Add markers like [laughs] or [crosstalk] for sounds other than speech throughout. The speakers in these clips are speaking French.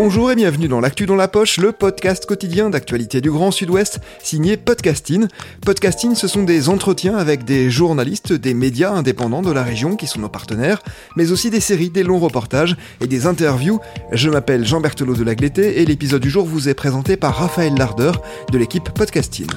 Bonjour et bienvenue dans l'actu dans la poche, le podcast quotidien d'actualité du Grand Sud-Ouest, signé Podcasting. Podcasting, ce sont des entretiens avec des journalistes, des médias indépendants de la région qui sont nos partenaires, mais aussi des séries, des longs reportages et des interviews. Je m'appelle Jean Berthelot de Lagleté et l'épisode du jour vous est présenté par Raphaël Larder de l'équipe Podcasting.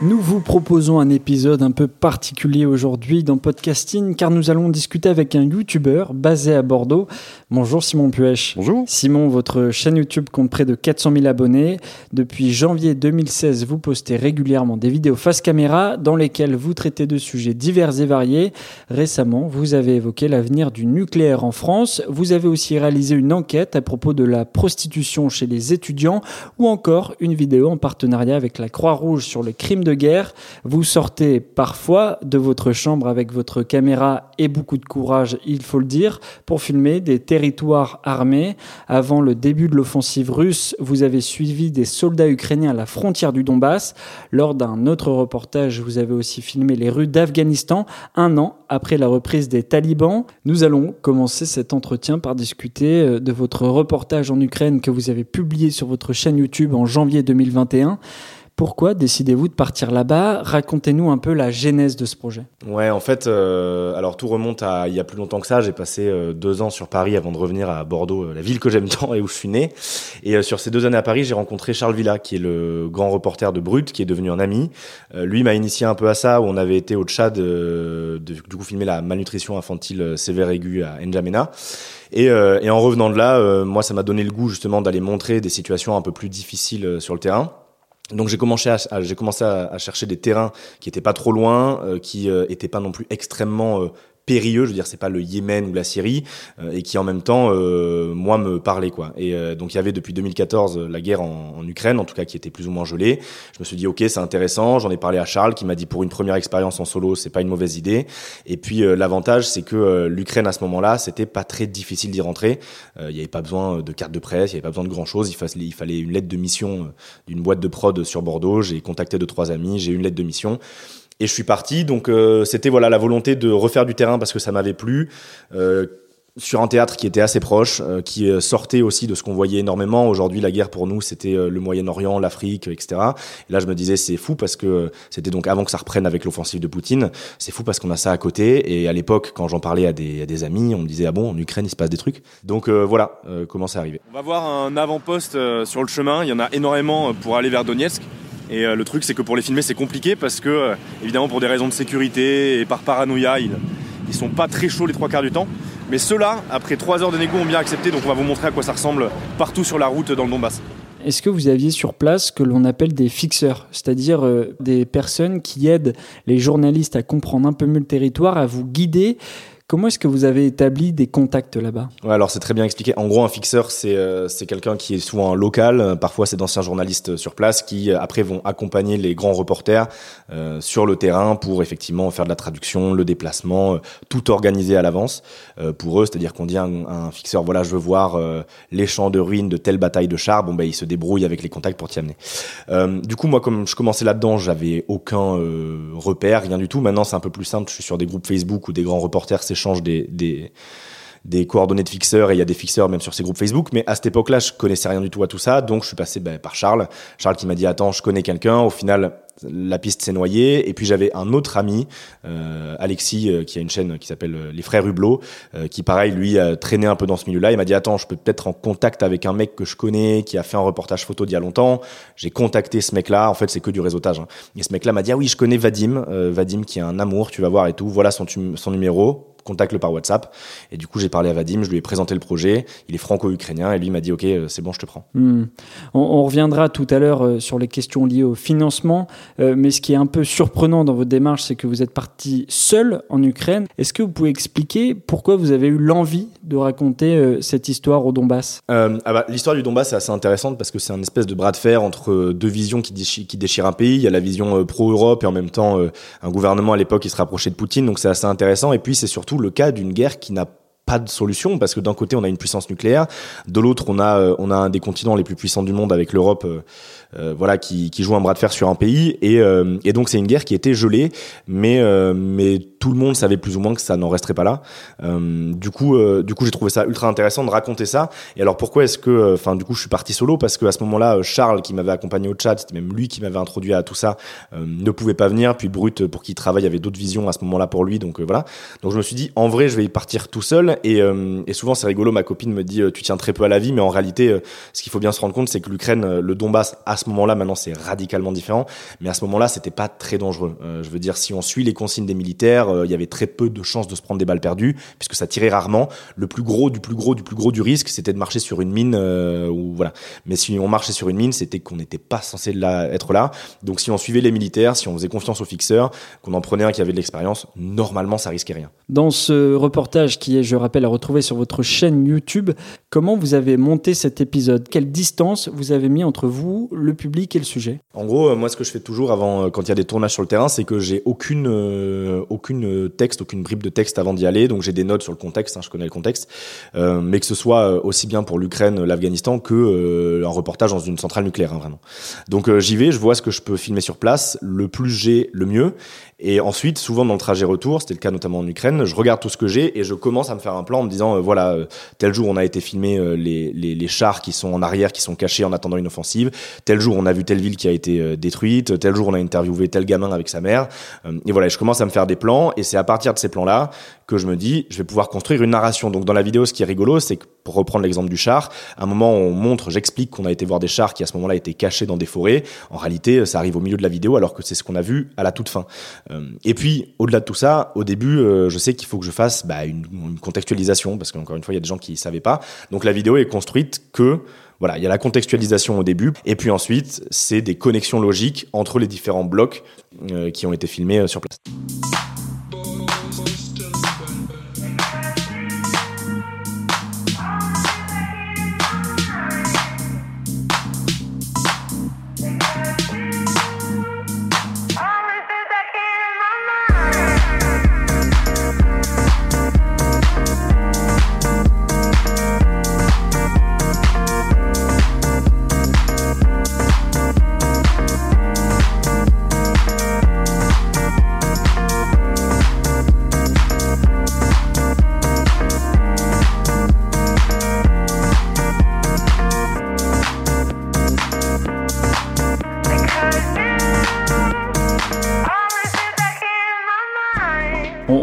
Nous vous proposons un épisode un peu particulier aujourd'hui dans Podcasting car nous allons discuter avec un YouTuber basé à Bordeaux. Bonjour Simon Puech. Bonjour. Simon, votre chaîne YouTube compte près de 400 000 abonnés. Depuis janvier 2016, vous postez régulièrement des vidéos face caméra dans lesquelles vous traitez de sujets divers et variés. Récemment, vous avez évoqué l'avenir du nucléaire en France. Vous avez aussi réalisé une enquête à propos de la prostitution chez les étudiants ou encore une vidéo en partenariat avec la Croix-Rouge sur le crime de guerre. Vous sortez parfois de votre chambre avec votre caméra et beaucoup de courage, il faut le dire, pour filmer des territoires armés. Avant le début de l'offensive russe, vous avez suivi des soldats ukrainiens à la frontière du Donbass. Lors d'un autre reportage, vous avez aussi filmé les rues d'Afghanistan un an après la reprise des talibans. Nous allons commencer cet entretien par discuter euh, de votre reportage en Ukraine que vous avez publié sur votre chaîne YouTube en janvier 2021. Pourquoi décidez-vous de partir là-bas? Racontez-nous un peu la genèse de ce projet. Ouais, en fait, euh, alors tout remonte à il y a plus longtemps que ça. J'ai passé euh, deux ans sur Paris avant de revenir à Bordeaux, euh, la ville que j'aime tant et où je suis né. Et euh, sur ces deux années à Paris, j'ai rencontré Charles Villa, qui est le grand reporter de Brut, qui est devenu un ami. Lui m'a initié un peu à ça, où on avait été au Tchad, de, du coup filmer la malnutrition infantile sévère aiguë à N'Djamena. Et, et, en revenant de là, moi, ça m'a donné le goût justement d'aller montrer des situations un peu plus difficiles sur le terrain. Donc j'ai commencé à, chercher des terrains qui étaient pas trop loin, euh, qui euh, étaient pas non plus extrêmement euh, périlleux, je veux dire c'est pas le Yémen ou la Syrie euh, et qui en même temps euh, moi me parlait quoi. Et euh, donc il y avait depuis 2014 la guerre en, en, Ukraine en tout cas qui était plus ou moins gelée. Je me suis dit OK, c'est intéressant, j'en ai parlé à Charles qui m'a dit pour une première expérience en solo, c'est pas une mauvaise idée. Et puis l'avantage c'est que l'Ukraine à ce moment-là, c'était pas très difficile d'y rentrer. Il y avait pas besoin de carte de presse, il y avait pas besoin de grand-chose, il fallait une lettre de mission d'une boîte de prod sur Bordeaux, j'ai contacté deux trois amis, j'ai une lettre de mission et je suis parti. Donc euh, c'était voilà la volonté de refaire du terrain parce que ça m'avait plu. Euh, sur un théâtre qui était assez proche, euh, qui sortait aussi de ce qu'on voyait énormément. Aujourd'hui, la guerre pour nous, c'était le Moyen-Orient, l'Afrique, etc. Et là, je me disais, c'est fou parce que c'était donc avant que ça reprenne avec l'offensive de Poutine. C'est fou parce qu'on a ça à côté. Et à l'époque, quand j'en parlais à des, à des, amis, on me disait, ah bon, en Ukraine, il se passe des trucs. Donc voilà comment c'est arrivé. On va voir un avant-poste sur le chemin. Il y en a énormément pour aller vers Donetsk. Et euh, le truc, c'est que pour les filmer, c'est compliqué parce que, euh, évidemment, pour des raisons de sécurité et par paranoïa, ils, ils sont pas très chauds les trois quarts du temps. Mais ceux-là, après trois heures de négo, ont bien accepté. Donc on va vous montrer à quoi ça ressemble partout sur la route dans le Donbass. Est-ce que vous aviez sur place ce que l'on appelle des fixeurs, c'est-à-dire euh, des personnes qui aident les journalistes à comprendre un peu mieux le territoire, à vous guider Comment est-ce que vous avez établi des contacts là-bas ouais, Alors c'est très bien expliqué. En gros, un fixeur, c'est euh, c'est quelqu'un qui est souvent local. Parfois, c'est d'anciens journalistes sur place qui euh, après vont accompagner les grands reporters euh, sur le terrain pour effectivement faire de la traduction, le déplacement, euh, tout organisé à l'avance euh, pour eux. C'est-à-dire qu'on dit à un, fixeur, voilà, je veux voir euh, les champs de ruines de telle bataille de chars. Bon, ben il se débrouille avec les contacts pour t'y amener. du coup, moi, comme je commençais là-dedans, j'avais aucun repère, rien du tout. Maintenant, c'est un peu plus simple. Je suis sur des groupes Facebook où des grands reporters s'échangent des, des coordonnées de fixeurs et il y a des fixeurs même sur ces groupes Facebook. Mais à cette époque-là, je connaissais rien du tout à tout ça, donc je suis passé ben, par Charles. Charles qui m'a dit attends, je connais quelqu'un. Au final, la piste s'est noyée. Et puis j'avais un autre ami, euh, Alexis, euh, qui a une chaîne qui s'appelle euh, Les Frères Hublot, qui pareil, lui, a traîné un peu dans ce milieu-là. Il m'a dit, attends, je peux peut-être en contact avec un mec que je connais, qui a fait un reportage photo d'il y a longtemps. J'ai contacté ce mec-là. En fait, c'est que du réseautage. Hein. Et ce mec-là m'a dit, ah oui, je connais Vadim, Vadim qui est un amour, tu vas voir et tout. Voilà son numéro contacte-le par WhatsApp. Et du coup, j'ai parlé à Vadim, je lui ai présenté le projet. Il est franco-ukrainien et lui m'a dit Ok, euh, c'est bon, je te prends. Hmm. On, reviendra tout à l'heure euh, sur les questions liées au financement. Euh, mais ce qui est un peu surprenant dans votre démarche, c'est que vous êtes parti seul en Ukraine. Est-ce que vous pouvez expliquer pourquoi vous avez eu l'envie de raconter cette histoire au Donbass? Ah bah, L'histoire du Donbass est assez intéressante parce que c'est un espèce de bras de fer entre deux visions qui, qui déchirent un pays. Il y a la vision pro-Europe et en même temps un gouvernement à l'époque qui se rapprochait de Poutine. Donc c'est assez intéressant. Et puis c'est surtout le cas d'une guerre qui n'a pas de solution parce que d'un côté on a une puissance nucléaire, de l'autre on a euh, on a un des continents les plus puissants du monde avec l'Europe euh, euh, voilà, qui, qui, joue un bras de fer sur un pays. Et, et donc c'est une guerre qui était gelée, mais, mais tout le monde savait plus ou moins que ça n'en resterait pas là. du coup, du coup, j'ai trouvé ça ultra intéressant de raconter ça. Et alors pourquoi est-ce que, enfin, du coup, je suis parti solo? Parce que à ce moment-là, Charles, qui m'avait accompagné au chat, c'était même lui qui m'avait introduit à tout ça, ne pouvait pas venir. Puis Brut, pour qui il travaille, avait d'autres visions à ce moment-là pour lui. Donc voilà. Donc je me suis dit, en vrai, je vais y partir tout seul. Et, et souvent, c'est rigolo. Ma copine me dit, tu tiens très peu à la vie, mais en réalité, ce qu'il faut bien se rendre compte, c'est que l'Ukraine, le Donbass, à ce moment-là, maintenant c'est radicalement différent, mais à ce moment-là, c'était pas très dangereux. Euh, je veux dire, si on suit les consignes des militaires, euh, il y avait très peu de chances de se prendre des balles perdues, puisque ça tirait rarement. Le plus gros du plus gros du plus gros du risque, c'était de marcher sur une mine, euh, ou voilà. Mais si on marchait sur une mine, c'était qu'on n'était pas censé être là. Donc si on suivait les militaires, si on faisait confiance aux fixeurs, qu'on en prenait un qui avait de l'expérience, normalement ça risquait rien. Dans ce reportage qui est, je rappelle, à retrouver sur votre chaîne YouTube, comment vous avez monté cet épisode? Quelle distance vous avez mis entre vous, le public le sujet? En gros, euh, moi, ce que je fais toujours avant, euh, quand il y a des tournages sur le terrain, c'est que j'ai aucune, euh, aucune texte, aucune bribe de texte avant d'y aller. Donc, j'ai des notes sur le contexte, hein, je connais le contexte, mais que ce soit aussi bien pour l'Ukraine, l'Afghanistan, que un reportage dans une centrale nucléaire, hein, vraiment. Donc, j'y vais, je vois ce que je peux filmer sur place. Le plus j'ai, le mieux. Et ensuite, souvent dans le trajet retour, c'était le cas notamment en Ukraine, je regarde tout ce que j'ai et je commence à me faire un plan en me disant, euh, voilà, euh, tel jour on a été filmé euh, les, les, les, chars qui sont en arrière, qui sont cachés en attendant une offensive, tel jour on a vu telle ville qui a été détruite, tel jour on a interviewé tel gamin avec sa mère. et voilà, je commence à me faire des plans et c'est à partir de ces plans-là que je me dis, je vais pouvoir construire une narration. Donc dans la vidéo, ce qui est rigolo, c'est que pour reprendre l'exemple du char, à un moment on montre, j'explique qu'on a été voir des chars qui à ce moment-là étaient cachés dans des forêts. En réalité, ça arrive au milieu de la vidéo alors que c'est ce qu'on a vu à la toute fin. Euh, et puis, au-delà de tout ça, au début, euh, je sais qu'il faut que je fasse bah, une, contextualisation parce qu'encore une fois, il y a des gens qui ne savaient pas. Donc la vidéo est construite que voilà, il y a la contextualisation au début, et puis ensuite, c'est des connexions logiques entre les différents blocs euh, qui ont été filmés sur place.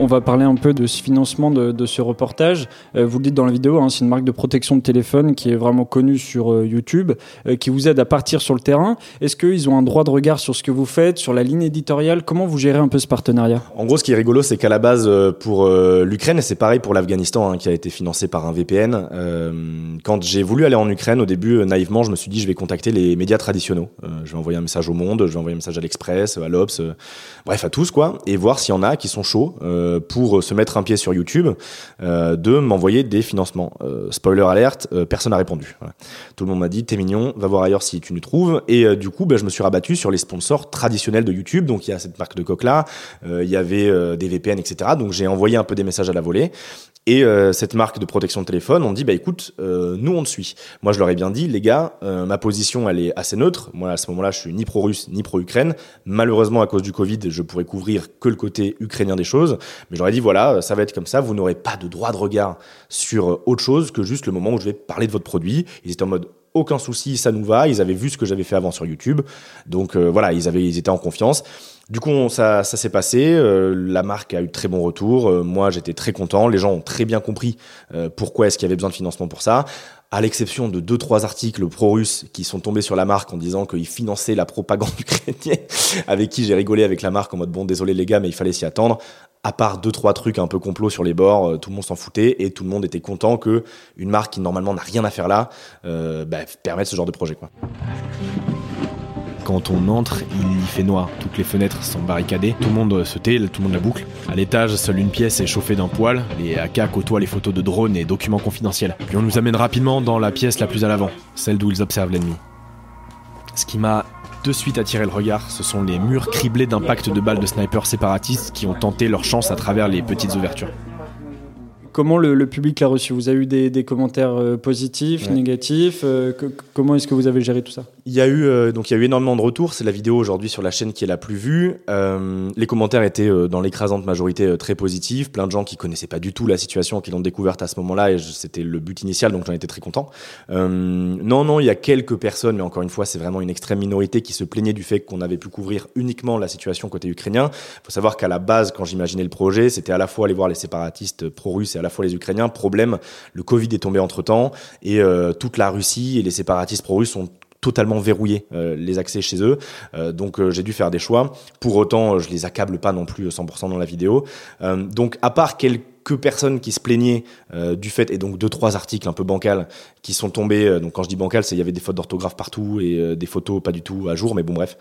On va parler un peu de ce financement de, ce reportage. Euh, vous le dites dans la vidéo, hein, c'est une marque de protection de téléphone qui est vraiment connue sur euh, YouTube, euh, qui vous aide à partir sur le terrain. Est-ce qu'ils ont un droit de regard sur ce que vous faites, sur la ligne éditoriale? Comment vous gérez un peu ce partenariat? En gros, ce qui est rigolo, c'est qu'à la base, pour l'Ukraine, et c'est pareil pour l'Afghanistan, hein, qui a été financé par un VPN, quand j'ai voulu aller en Ukraine, au début, naïvement, je me suis dit, je vais contacter les médias traditionnels. je vais envoyer un message au Monde, je vais envoyer un message à l'Express, à l'Obs, bref, à tous, quoi, et voir s'il y en a qui sont chauds pour se mettre un pied sur YouTube, euh, de m'envoyer des financements. Euh, spoiler alerte, euh, personne n'a répondu. Tout le monde m'a dit t'es mignon, va voir ailleurs si tu nous trouves. Et du coup, ben, je me suis rabattu sur les sponsors traditionnels de YouTube. Donc il y a cette marque de coque là, il y avait des VPN, etc. Donc j'ai envoyé un peu des messages à la volée. Et euh, cette marque de protection de téléphone, on dit bah écoute, euh, nous on te suit. Moi je leur ai bien dit les gars, euh, ma position elle est assez neutre. Moi à ce moment-là, je suis ni pro-russe ni pro-Ukraine. Malheureusement à cause du Covid, je pourrais couvrir que le côté ukrainien des choses. Mais j'aurais dit voilà, ça va être comme ça. Vous n'aurez pas de droit de regard sur autre chose que juste le moment où je vais parler de votre produit. Ils étaient en mode aucun souci, ça nous va. Ils avaient vu ce que j'avais fait avant sur YouTube, donc voilà, ils avaient, ils étaient en confiance. Du coup, ça, s'est passé. Euh, la marque a eu de très bons retours. Euh, moi, j'étais très content. Les gens ont très bien compris euh, pourquoi est-ce qu'il y avait besoin de financement pour ça. À l'exception de deux trois articles pro-russes qui sont tombés sur la marque en disant qu'ils finançaient la propagande [laughs] ukrainienne, avec qui j'ai rigolé avec la marque en mode bon désolé les gars mais il fallait s'y attendre. À part deux trois trucs un peu complots sur les bords, tout le monde s'en foutait et tout le monde était content que une marque qui normalement n'a rien à faire là bah, permette ce genre de projet. Quand on entre, il y fait noir. Toutes les fenêtres sont barricadées. Tout le monde se tait, tout le monde la boucle. À l'étage, seule une pièce est chauffée d'un poêle. Les AK côtoient les photos de drones et documents confidentiels. Puis on nous amène rapidement dans la pièce la plus à l'avant, celle d'où ils observent l'ennemi. Ce qui m'a de suite attiré le regard, ce sont les murs criblés d'impacts de balles de snipers séparatistes qui ont tenté leur chance à travers les petites ouvertures. Comment le, public l'a reçu? Vous avez eu des, commentaires euh, positifs, négatifs euh, Comment est-ce que vous avez géré tout ça? Il y a eu euh, donc il y a eu énormément de retours. C'est la vidéo aujourd'hui sur la chaîne qui est la plus vue. les commentaires étaient dans l'écrasante majorité très positifs. Plein de gens qui connaissaient pas du tout la situation, qui l'ont découverte à ce moment-là, et c'était le but initial, donc j'en étais très content. non, non, il y a quelques personnes, mais encore une fois, c'est vraiment une extrême minorité qui se plaignait du fait qu'on avait pu couvrir uniquement la situation côté ukrainien. Il faut savoir qu'à la base, quand j'imaginais le projet, c'était à la fois aller voir les séparatistes pro-russes et la fois les Ukrainiens. Problème, le Covid est tombé entre temps et euh, toute la Russie et les séparatistes pro-russes sont totalement verrouillés euh, les accès chez eux. Euh, donc j'ai dû faire des choix. Pour autant, je les accable pas non plus 100% dans la vidéo. donc à part quelques que personne qui se plaignait euh, du fait, et donc deux, trois articles un peu bancals qui sont tombés, euh, donc quand je dis bancal, c'est il y avait des fautes d'orthographe partout et euh, des photos pas du tout à jour, mais bon bref,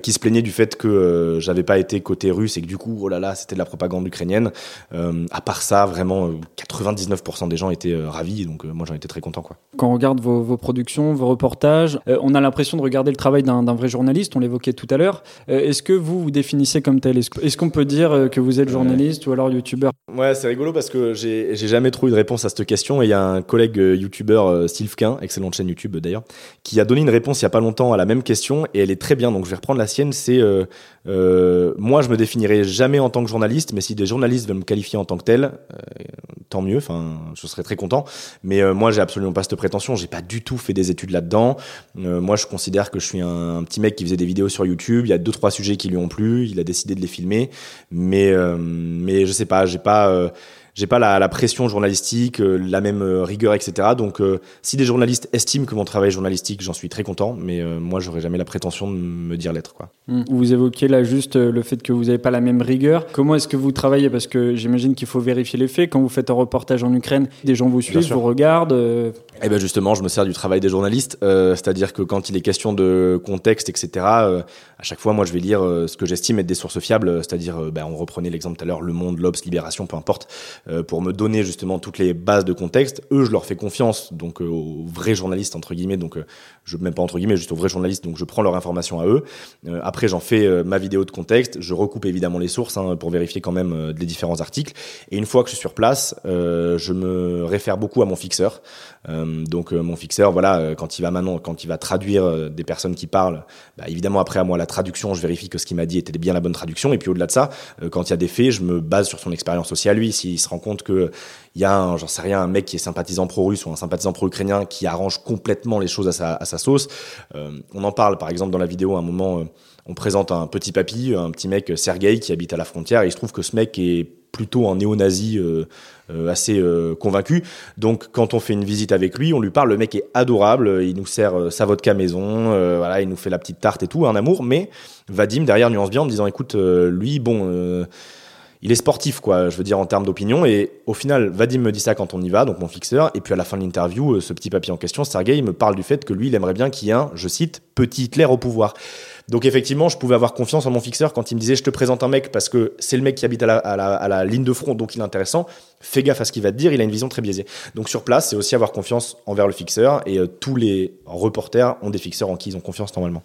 qui se plaignaient du fait que j'avais pas été côté russe et que du coup, oh là là, c'était de la propagande ukrainienne. à part ça, vraiment, 99% des gens étaient ravis, donc moi j'en étais très content. Quoi. Quand on regarde vos, vos productions, vos reportages, on a l'impression de regarder le travail d'un vrai journaliste, on l'évoquait tout à l'heure. Est-ce que vous vous définissez comme tel? Est-ce qu'on peut dire que vous êtes journaliste ou alors youtubeur? Ouais, c'est rigolo parce que j'ai jamais trouvé de réponse à cette question et il y a un collègue euh, youtubeur, euh, Sylvquin, excellente chaîne YouTube d'ailleurs, qui a donné une réponse il y a pas longtemps à la même question et elle est très bien. Donc je vais reprendre la sienne. C'est euh, moi, je me définirai jamais en tant que journaliste, mais si des journalistes veulent me qualifier en tant que tel, tant mieux. Enfin, je serais très content. Mais moi, j'ai absolument pas cette prétention. J'ai pas du tout fait des études là-dedans. moi, je considère que je suis un, un, petit mec qui faisait des vidéos sur YouTube. Il y a deux trois sujets qui lui ont plu. Il a décidé de les filmer. Mais mais je sais pas. J'ai pas pas euh, j'ai pas la, la, pression journalistique, euh, la même euh, rigueur, etc. Donc, euh, si des journalistes estiment que mon travail est journalistique, j'en suis très content. Mais moi, j'aurais jamais la prétention de me dire l'être. Quoi. Mmh. Vous évoquez là juste le fait que vous n'avez pas la même rigueur. Comment est-ce que vous travaillez? Parce que j'imagine qu'il faut vérifier les faits. Quand vous faites un reportage en Ukraine, des gens vous suivent, vous regardent. Eh ben justement, je me sers du travail des journalistes, euh, c'est-à-dire que quand il est question de contexte, etc., euh, à chaque fois, moi, je vais lire euh, ce que j'estime être des sources fiables, c'est-à-dire, ben, on reprenait l'exemple tout à l'heure, Le Monde, l'Obs, Libération, peu importe, pour me donner justement toutes les bases de contexte. Eux, je leur fais confiance, donc aux vrais journalistes entre guillemets, donc je même pas entre guillemets, juste aux vrais journalistes, donc je prends leur information à eux. après, j'en fais ma vidéo de contexte, je recoupe évidemment les sources hein, pour vérifier quand même les différents articles. Et une fois que je suis sur place, je me réfère beaucoup à mon fixeur. Euh, donc euh, mon fixeur, voilà, euh, quand il va maintenant, quand il va traduire des personnes qui parlent, bah, évidemment après à moi la traduction, je vérifie que ce qu'il m'a dit était bien la bonne traduction. Et puis au-delà de ça, quand il y a des faits, je me base sur son expérience aussi à lui. S'il se rend compte que il y a, j'en sais rien, un mec qui est sympathisant pro-russe ou un sympathisant pro-ukrainien qui arrange complètement les choses à sa, sauce. on en parle par exemple dans la vidéo à un moment. on présente un petit papy, un petit mec, Sergei, qui habite à la frontière. Il se trouve que ce mec est plutôt un néo-nazi euh, euh, assez euh, convaincu. Donc quand on fait une visite avec lui, on lui parle, le mec est adorable, il nous sert sa vodka maison, voilà, il nous fait la petite tarte et tout, un amour. Mais Vadim derrière nuance bien en disant, écoute, lui, bon il est sportif, quoi, je veux dire, en termes d'opinion. Et au final, Vadim me dit ça quand on y va, donc mon fixeur. Et puis à la fin de l'interview, ce petit papier en question, Sergei me parle du fait que lui, il aimerait bien qu'il y ait un, je cite, petit Hitler au pouvoir. Donc effectivement, je pouvais avoir confiance en mon fixeur quand il me disait je te présente un mec parce que c'est le mec qui habite à la, ligne de front, donc il est intéressant. Fais gaffe à ce qu'il va te dire, il a une vision très biaisée. Donc sur place, c'est aussi avoir confiance envers le fixeur et euh, tous les reporters ont des fixeurs en qui ils ont confiance normalement.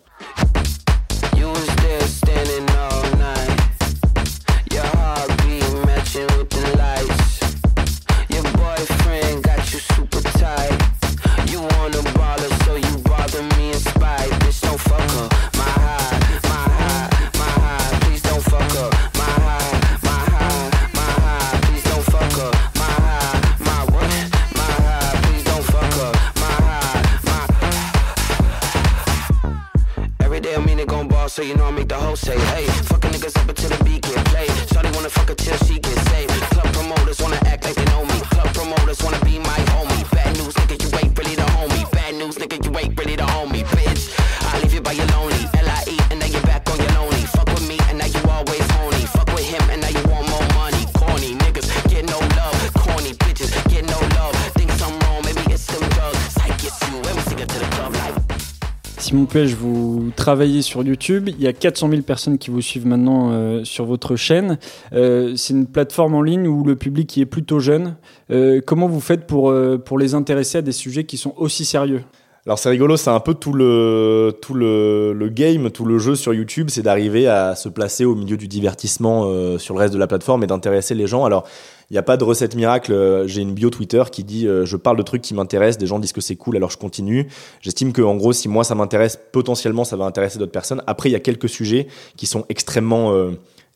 Vous travaillez sur YouTube. Il y a 400 000 personnes qui vous suivent maintenant euh, sur votre chaîne. Euh, c'est une plateforme en ligne où le public est plutôt jeune. Euh, comment vous faites pour, pour les intéresser à des sujets qui sont aussi sérieux? Alors c'est rigolo, c'est un peu tout le tout le, le, game, tout le jeu sur YouTube, c'est d'arriver à se placer au milieu du divertissement sur le reste de la plateforme et d'intéresser les gens. Alors il n'y a pas de recette miracle. Euh, j'ai une bio Twitter qui dit euh, je parle de trucs qui m'intéressent, des gens disent que c'est cool, alors je continue. J'estime que en gros, si moi ça m'intéresse, potentiellement ça va intéresser d'autres personnes. Après, il y a quelques sujets qui sont extrêmement euh,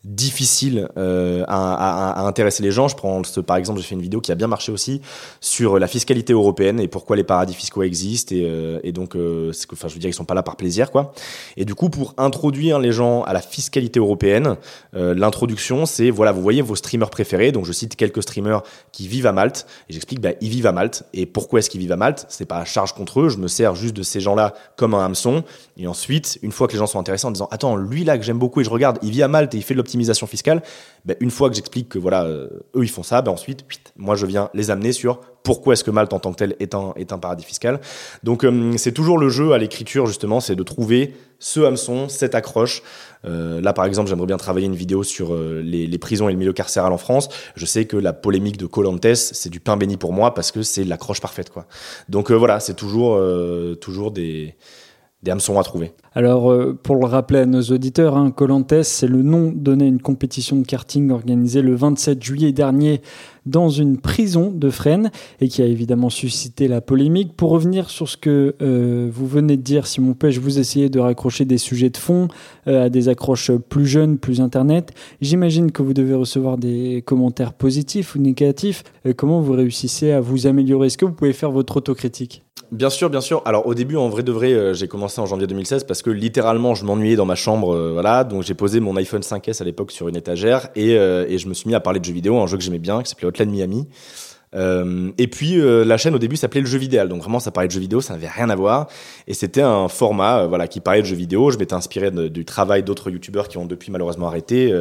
difficile euh, à, intéresser les gens. Je prends ce, par exemple, j'ai fait une vidéo qui a bien marché aussi sur la fiscalité européenne et pourquoi les paradis fiscaux existent et, euh, donc, euh, enfin, je veux dire, ils sont pas là par plaisir, quoi. Et du coup, pour introduire les gens à la fiscalité européenne, l'introduction, c'est voilà, vous voyez vos streamers préférés. Donc, je cite quelques streamers qui vivent à Malte et j'explique, bah, ils vivent à Malte et pourquoi est-ce qu'ils vivent à Malte? C'est pas à charge contre eux. Je me sers juste de ces gens-là comme un hameçon. Et ensuite, une fois que les gens sont intéressés en disant, attends, lui là que j'aime beaucoup et je regarde, il vit à Malte et il fait de optimisation fiscale, ben, une fois que j'explique que voilà, euh, eux ils font ça, ben ensuite, moi je viens les amener sur pourquoi est-ce que Malte en tant que tel est un, est un paradis fiscal. Donc euh, c'est toujours le jeu à l'écriture justement, c'est de trouver ce hameçon, cette accroche. Euh, là par exemple, j'aimerais bien travailler une vidéo sur les, les, prisons et le milieu carcéral en France. Je sais que la polémique de Colantes, c'est du pain béni pour moi parce que c'est l'accroche parfaite quoi. Donc voilà, c'est toujours toujours des des hameçons à trouver. Alors, euh, pour le rappeler à nos auditeurs, hein, Colantes, c'est le nom donné à une compétition de karting organisée le 27 juillet dernier dans une prison de Fresnes et qui a évidemment suscité la polémique. Pour revenir sur ce que euh, vous venez de dire, Simon Pêche, vous essayez de raccrocher des sujets de fond euh, à des accroches plus jeunes, plus Internet. J'imagine que vous devez recevoir des commentaires positifs ou négatifs. comment vous réussissez à vous améliorer? Est-ce que vous pouvez faire votre autocritique? Bien sûr, bien sûr. Alors au début, en vrai de vrai, euh, j'ai commencé en janvier 2016 parce que littéralement, je m'ennuyais dans ma chambre, euh, voilà. Donc j'ai posé mon iPhone 5S à l'époque sur une étagère et, euh, et, je me suis mis à parler de jeux vidéo, un jeu que j'aimais bien, qui s'appelait Hotline Miami. Euh, et puis euh, la chaîne au début s'appelait le jeu vidéo, donc vraiment ça parlait de jeux vidéo, ça n'avait rien à voir. Et c'était un format, euh, voilà, qui parlait de jeux vidéo. Je m'étais inspiré du travail d'autres youtubeurs qui ont depuis malheureusement arrêté,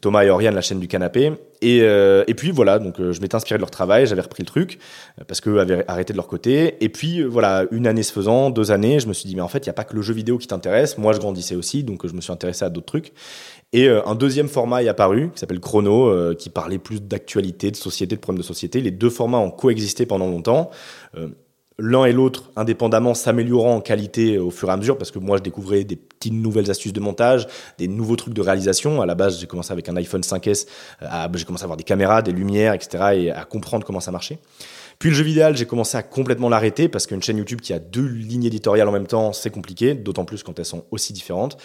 Thomas et Oriane, la chaîne du canapé. Et, et puis voilà, donc je m'étais inspiré de leur travail, j'avais repris le truc parce qu'eux avaient arrêté de leur côté. Et puis voilà, une année se faisant, deux années, je me suis dit mais en fait il y a pas que le jeu vidéo qui t'intéresse. Moi je grandissais aussi, donc je me suis intéressé à d'autres trucs. Et euh, un deuxième format est apparu, qui s'appelle Chrono, euh, qui parlait plus d'actualité, de société, de problèmes de société. Les deux formats ont coexisté pendant longtemps. Euh, l'un et l'autre, indépendamment, s'améliorant en qualité au fur et à mesure, parce que moi, je découvrais des petites nouvelles astuces de montage, des nouveaux trucs de réalisation. À la base, j'ai commencé avec un iPhone 5S, j'ai commencé à avoir des caméras, des lumières, etc., et à comprendre comment ça marchait. Puis le jeu vidéo, j'ai commencé à complètement l'arrêter parce qu'une chaîne YouTube qui a deux lignes éditoriales en même temps, c'est compliqué, d'autant plus quand elles sont aussi différentes.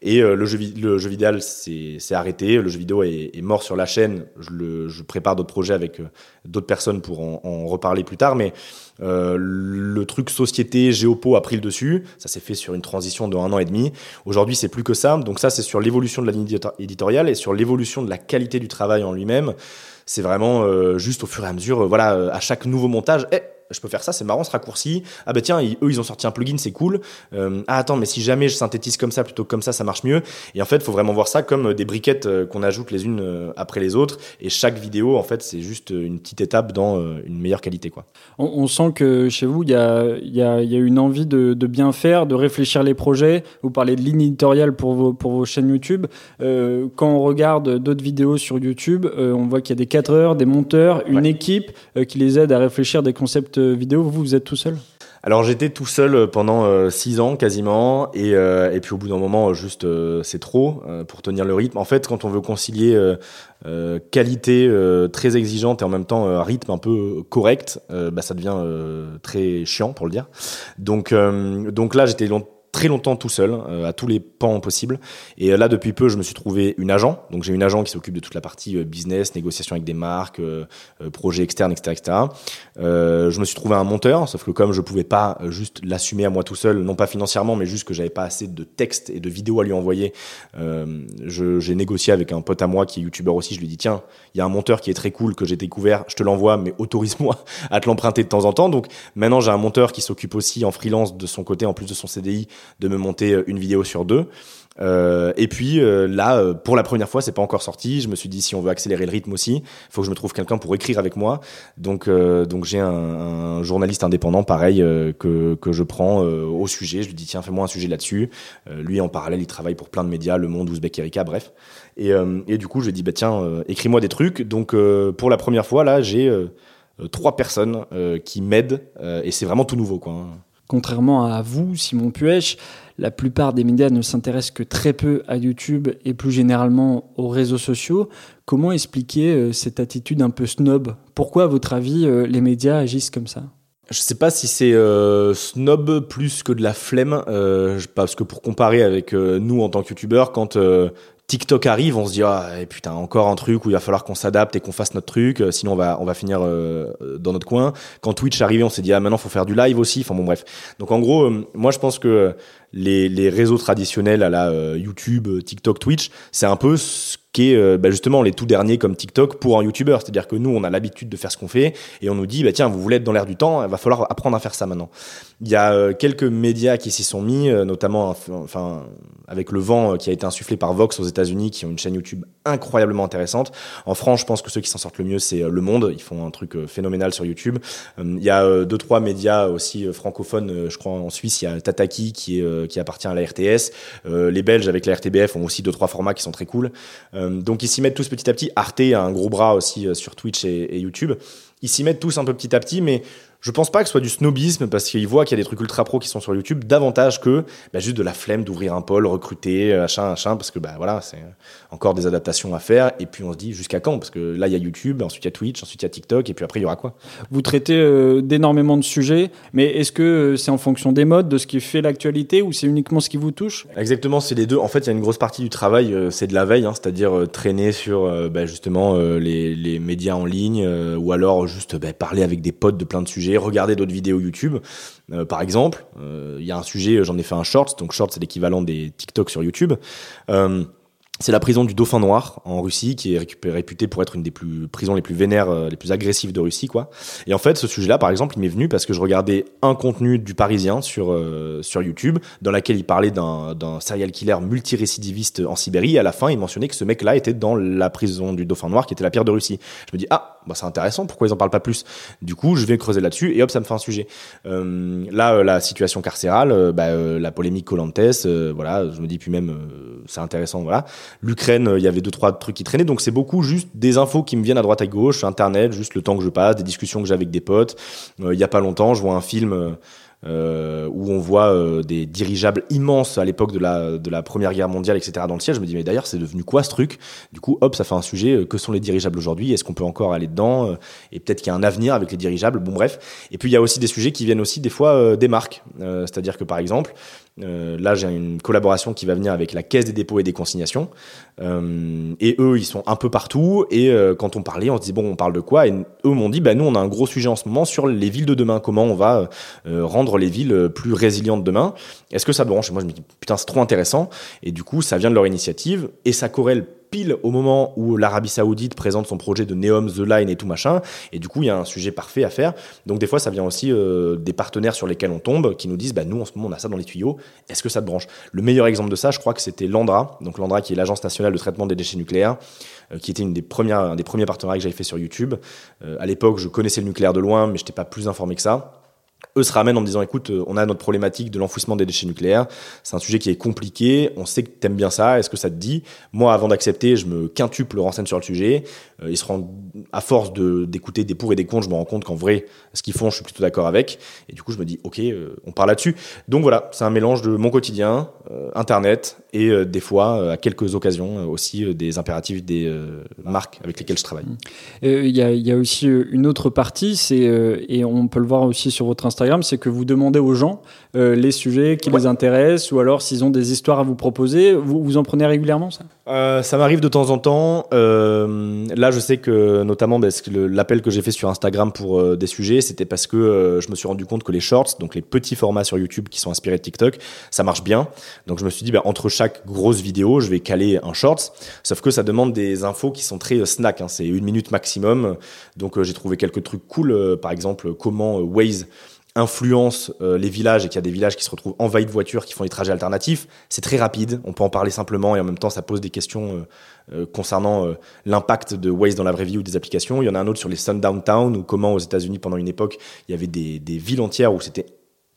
Et euh, le, jeu, le vidéo, c'est arrêté. Le jeu vidéo est, mort sur la chaîne. Je, prépare d'autres projets avec euh, d'autres personnes pour en, en, reparler plus tard. Mais euh, le truc société, géopo a pris le dessus. Ça s'est fait sur une transition de un an et demi. Aujourd'hui, c'est plus que ça. Donc ça, c'est sur l'évolution de la ligne éditoriale et sur l'évolution de la qualité du travail en lui-même c'est vraiment euh, juste au fur et à mesure, euh, voilà, euh, à chaque nouveau montage, eh, je peux faire ça, c'est marrant ce raccourci. Ah bah tiens, eux ils ont sorti un plugin, c'est cool. Euh, ah attends, mais si jamais je synthétise comme ça plutôt que comme ça, ça marche mieux. Et en fait, il faut vraiment voir ça comme des briquettes qu'on ajoute les unes après les autres. Et chaque vidéo, en fait, c'est juste une petite étape dans une meilleure qualité, quoi. On, on sent que chez vous, il y a, y, a, y a, une envie de, de, bien faire, de réfléchir les projets. Vous parlez de ligne éditoriale pour vos, pour vos chaînes YouTube. Euh, quand on regarde d'autres vidéos sur YouTube, euh, on voit qu'il y a des cadreurs, des monteurs, une ouais. équipe qui les aide à réfléchir des concepts vidéo, vous, vous êtes tout seul? Alors j'étais tout seul pendant six ans quasiment et, euh, et puis au bout d'un moment juste euh, c'est trop euh, pour tenir le rythme. En fait quand on veut concilier qualité très exigeante et en même temps rythme un peu correct, bah, ça devient très chiant pour le dire. Donc donc là j'étais longtemps très longtemps tout seul, euh, à tous les pans possibles. Et euh, là, depuis peu, je me suis trouvé une agent. Donc j'ai une agent qui s'occupe de toute la partie euh, business, négociation avec des marques, projets externes, etc., etc. je me suis trouvé un monteur, sauf que comme je pouvais pas juste l'assumer à moi tout seul, non pas financièrement, mais juste que j'avais pas assez de textes et de vidéos à lui envoyer, j'ai négocié avec un pote à moi qui est youtubeur aussi. Je lui ai dit tiens, il y a un monteur qui est très cool que j'ai découvert, je te l'envoie, mais autorise-moi [laughs] à te l'emprunter de temps en temps. Donc maintenant, j'ai un monteur qui s'occupe aussi en freelance de son côté, en plus de son CDI, de me monter une vidéo sur deux. Euh, et puis euh, là, euh, pour la première fois, c'est pas encore sorti. Je me suis dit si on veut accélérer le rythme aussi, faut que je me trouve quelqu'un pour écrire avec moi. Donc donc j'ai un, un, journaliste indépendant, pareil que que je prends au sujet. Je lui dis tiens fais-moi un sujet là-dessus. lui en parallèle, il travaille pour plein de médias, Le Monde, Ouzbek Erika, bref. Et, et du coup, je lui dis bah tiens écris-moi des trucs. Donc pour la première fois là, j'ai trois personnes qui m'aident et c'est vraiment tout nouveau quoi. Hein. Contrairement à vous, Simon Puech, la plupart des médias ne s'intéressent que très peu à YouTube et plus généralement aux réseaux sociaux. Comment expliquer euh, cette attitude un peu snob? Pourquoi, à votre avis, euh, les médias agissent comme ça? Je sais pas si c'est euh, snob plus que de la flemme, parce que pour comparer avec nous en tant que youtubeurs, quand TikTok arrive, on se dit ah putain encore un truc où il va falloir qu'on s'adapte et qu'on fasse notre truc, euh, sinon on va on va finir euh, dans notre coin. Quand Twitch arrivait, on s'est dit ah maintenant faut faire du live aussi. Enfin bon bref. Donc en gros, euh, moi je pense que les, réseaux traditionnels à la YouTube, TikTok, Twitch, c'est un peu ce qui est bah, justement les tout derniers comme TikTok pour un YouTuber. C'est-à-dire que nous, on a l'habitude de faire ce qu'on fait et on nous dit, bah, tiens, vous voulez être dans l'air du temps, il va falloir apprendre à faire ça maintenant. Il y a quelques médias qui s'y sont mis, notamment enfin, avec le vent qui a été insufflé par Vox aux États-Unis, qui ont une chaîne YouTube incroyablement intéressante. En France, je pense que ceux qui s'en sortent le mieux, c'est Le Monde. Ils font un truc phénoménal sur YouTube. Il y a deux, trois médias aussi francophones. Je crois en Suisse, il y a Tataki qui, est, qui appartient à la RTS. les Belges avec la RTBF ont aussi deux, trois formats qui sont très cool. Euh, donc ils s'y mettent tous petit à petit. Arte a un gros bras aussi euh, sur Twitch et YouTube. Ils s'y mettent tous un peu petit à petit, mais je pense pas que ce soit du snobisme parce qu'ils voient qu'il y a des trucs ultra pro qui sont sur YouTube davantage que bah, juste de la flemme d'ouvrir un pôle, recruter, euh, machin, machin, parce que bah voilà, c'est encore des adaptations à faire. Et puis on se dit jusqu'à quand? Parce que là il y a YouTube, ensuite il y a Twitch, ensuite il y a TikTok, et puis après il y aura quoi? Vous traitez euh, d'énormément de sujets, mais est-ce que euh, c'est en fonction des modes, de ce qui fait l'actualité, ou c'est uniquement ce qui vous touche? Exactement, c'est les deux. En fait, il y a une grosse partie du travail, c'est de la veille, hein, c'est-à-dire traîner sur bah, justement les, les, médias en ligne, ou alors juste bah, parler avec des potes de plein de sujets regarder d'autres vidéos YouTube. Euh, par exemple, euh, il y a un sujet, j'en ai fait un short, donc short c'est l'équivalent des TikTok sur YouTube. Euh, c'est la prison du Dauphin Noir en Russie, qui est réputée pour être une des plus prisons les plus vénères, euh, les plus agressives de Russie, quoi. Et en fait, ce sujet-là, par exemple, il m'est venu parce que je regardais un contenu du Parisien sur euh, sur YouTube, dans lequel il parlait d'un serial killer multirécidiviste en Sibérie. Et à la fin, il mentionnait que ce mec-là était dans la prison du Dauphin Noir, qui était la pire de Russie. Je me dis ah, bah c'est intéressant. Pourquoi ils en parlent pas plus? Du coup, je vais creuser là-dessus et hop, ça me fait un sujet. Euh, là, la situation carcérale, bah, la polémique Colantes, voilà, je me dis puis même c'est intéressant, voilà. L'Ukraine, euh, il y avait deux trois trucs qui traînaient, donc c'est beaucoup juste des infos qui me viennent à droite à gauche, internet, juste le temps que je passe, des discussions que j'ai avec des potes. Euh, il y a pas longtemps, je vois un film. Euh, où on voit des dirigeables immenses à l'époque de la, de la Première Guerre mondiale, etc. dans le ciel. Je me dis, mais d'ailleurs, c'est devenu quoi ce truc? Du coup, hop, ça fait un sujet. que sont les dirigeables aujourd'hui? Est-ce qu'on peut encore aller dedans? Et peut-être qu'il y a un avenir avec les dirigeables? Bon, bref. Et puis, il y a aussi des sujets qui viennent aussi des fois des marques. C'est-à-dire que, par exemple, euh, là, j'ai une collaboration qui va venir avec la Caisse des dépôts et des consignations. Euh, et eux, ils sont un peu partout. Et euh, quand on parlait, on se dit bon, on parle de quoi? Et eux m'ont dit, bah nous, on a un gros sujet en ce moment sur les villes de demain. Comment on va euh, rendre les villes plus résilientes demain? Est-ce que ça branche? Moi, je me dis putain, c'est trop intéressant. Et du coup, ça vient de leur initiative et ça corrèle au moment où l'Arabie Saoudite présente son projet de Neom, The Line et tout machin. Et du coup, il y a un sujet parfait à faire. Donc des fois, ça vient aussi euh, des partenaires sur lesquels on tombe qui nous disent, bah nous en ce moment on a ça dans les tuyaux. Est-ce que ça te branche? Le meilleur exemple de ça, je crois que c'était Landra. Donc Landra qui est l'agence nationale de traitement des déchets nucléaires, euh, qui était une des premières, un des premiers partenariats que j'avais fait sur YouTube. Euh, à l'époque, je connaissais le nucléaire de loin, mais je n'étais pas plus informé que ça eux se ramènent en me disant écoute, euh, on a notre problématique de l'enfouissement des déchets nucléaires. C'est un sujet qui est compliqué. On sait que t'aimes bien ça. Est-ce que ça te dit? Moi, avant d'accepter, je me quintuple renseigne sur le sujet. Euh, ils se rendent, à force d'écouter des pour et des contre, je me rends compte qu'en vrai, ce qu'ils font, je suis plutôt d'accord avec. Et du coup, je me dis ok, euh, on parle là-dessus. Donc voilà, c'est un mélange de mon quotidien, Internet et des fois, à quelques occasions aussi, des impératifs des marques avec lesquelles je travaille. Il y, a, y a aussi une autre partie, c'est et on peut le voir aussi sur votre Instagram c'est que vous demandez aux gens euh, les sujets qui les intéressent ou alors s'ils ont des histoires à vous proposer. Vous, vous en prenez régulièrement ça? Euh, Ça m'arrive de temps en temps. Euh, là, je sais que notamment parce que l'appel que j'ai fait sur Instagram pour des sujets, c'était parce que je me suis rendu compte que les shorts, donc les petits formats sur YouTube qui sont inspirés de TikTok, ça marche bien. Donc je me suis dit, bah, entre chaque grosse vidéo, je vais caler un shorts. Sauf que ça demande des infos qui sont très snack. Hein. c'est une minute maximum. Donc j'ai trouvé quelques trucs cool. par exemple, comment Waze influence euh, les villages et qu'il y a des villages qui se retrouvent envahis de voitures qui font des trajets alternatifs, c'est très rapide. On peut en parler simplement et en même temps, ça pose des questions euh, euh, concernant l'impact de Waze dans la vraie vie ou des applications. Il y en a un autre sur les Sundown Town ou comment aux États-Unis pendant une époque, il y avait des, des villes entières où c'était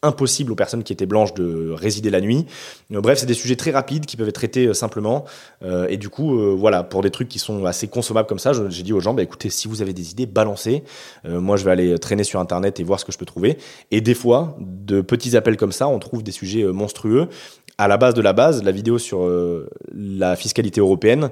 impossible aux personnes qui étaient blanches de résider la nuit. Euh, bref, c'est des sujets très rapides qui peuvent être traités euh, simplement. Euh, et du coup, voilà, pour des trucs qui sont assez consommables comme ça, j'ai dit aux gens, bah, écoutez, si vous avez des idées, balancez. moi, je vais aller traîner sur Internet et voir ce que je peux trouver. Et des fois, de petits appels comme ça, on trouve des sujets monstrueux. À la base de la base, la vidéo sur la fiscalité européenne,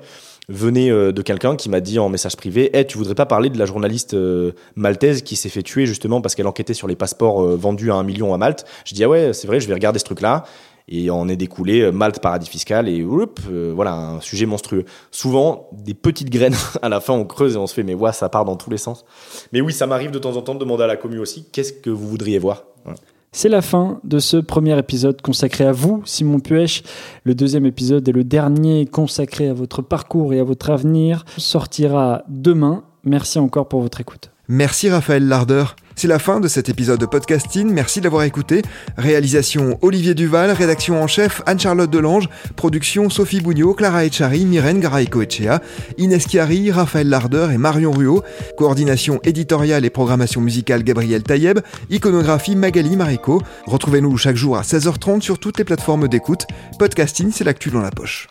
venait euh, de quelqu'un qui m'a dit en message privé Eh, tu voudrais pas parler de la journaliste euh, maltaise qui s'est fait tuer justement parce qu'elle enquêtait sur les passeports euh, vendus à un million à Malte? Je dis Ah ouais, c'est vrai, je vais regarder ce truc-là. Et en est découlé Malte paradis fiscal et voilà un sujet monstrueux. Souvent des petites graines [laughs] à la fin on creuse et on se fait mais ouais ça part dans tous les sens. Mais oui ça m'arrive de temps en temps de demander à la commu aussi qu'est-ce que vous voudriez voir? C'est la fin de ce premier épisode consacré à vous, Simon Puech. Le deuxième épisode et le dernier consacré à votre parcours et à votre avenir sortira demain. Merci encore pour votre écoute. Merci Raphaël Larder. C'est la fin de cet épisode de podcasting. Merci d'avoir écouté. Réalisation Olivier Duval, rédaction en chef Anne-Charlotte Delange, production Sophie Bougnot, Clara Echari, Myrène Garaïco-Echea, Inès Chiari, Raphaël Larder et Marion Ruot, coordination éditoriale et programmation musicale Gabriel Taïeb, iconographie Magali Marico. Retrouvez-nous chaque jour à 16h30 sur toutes les plateformes d'écoute. Podcasting, c'est l'actu dans la poche.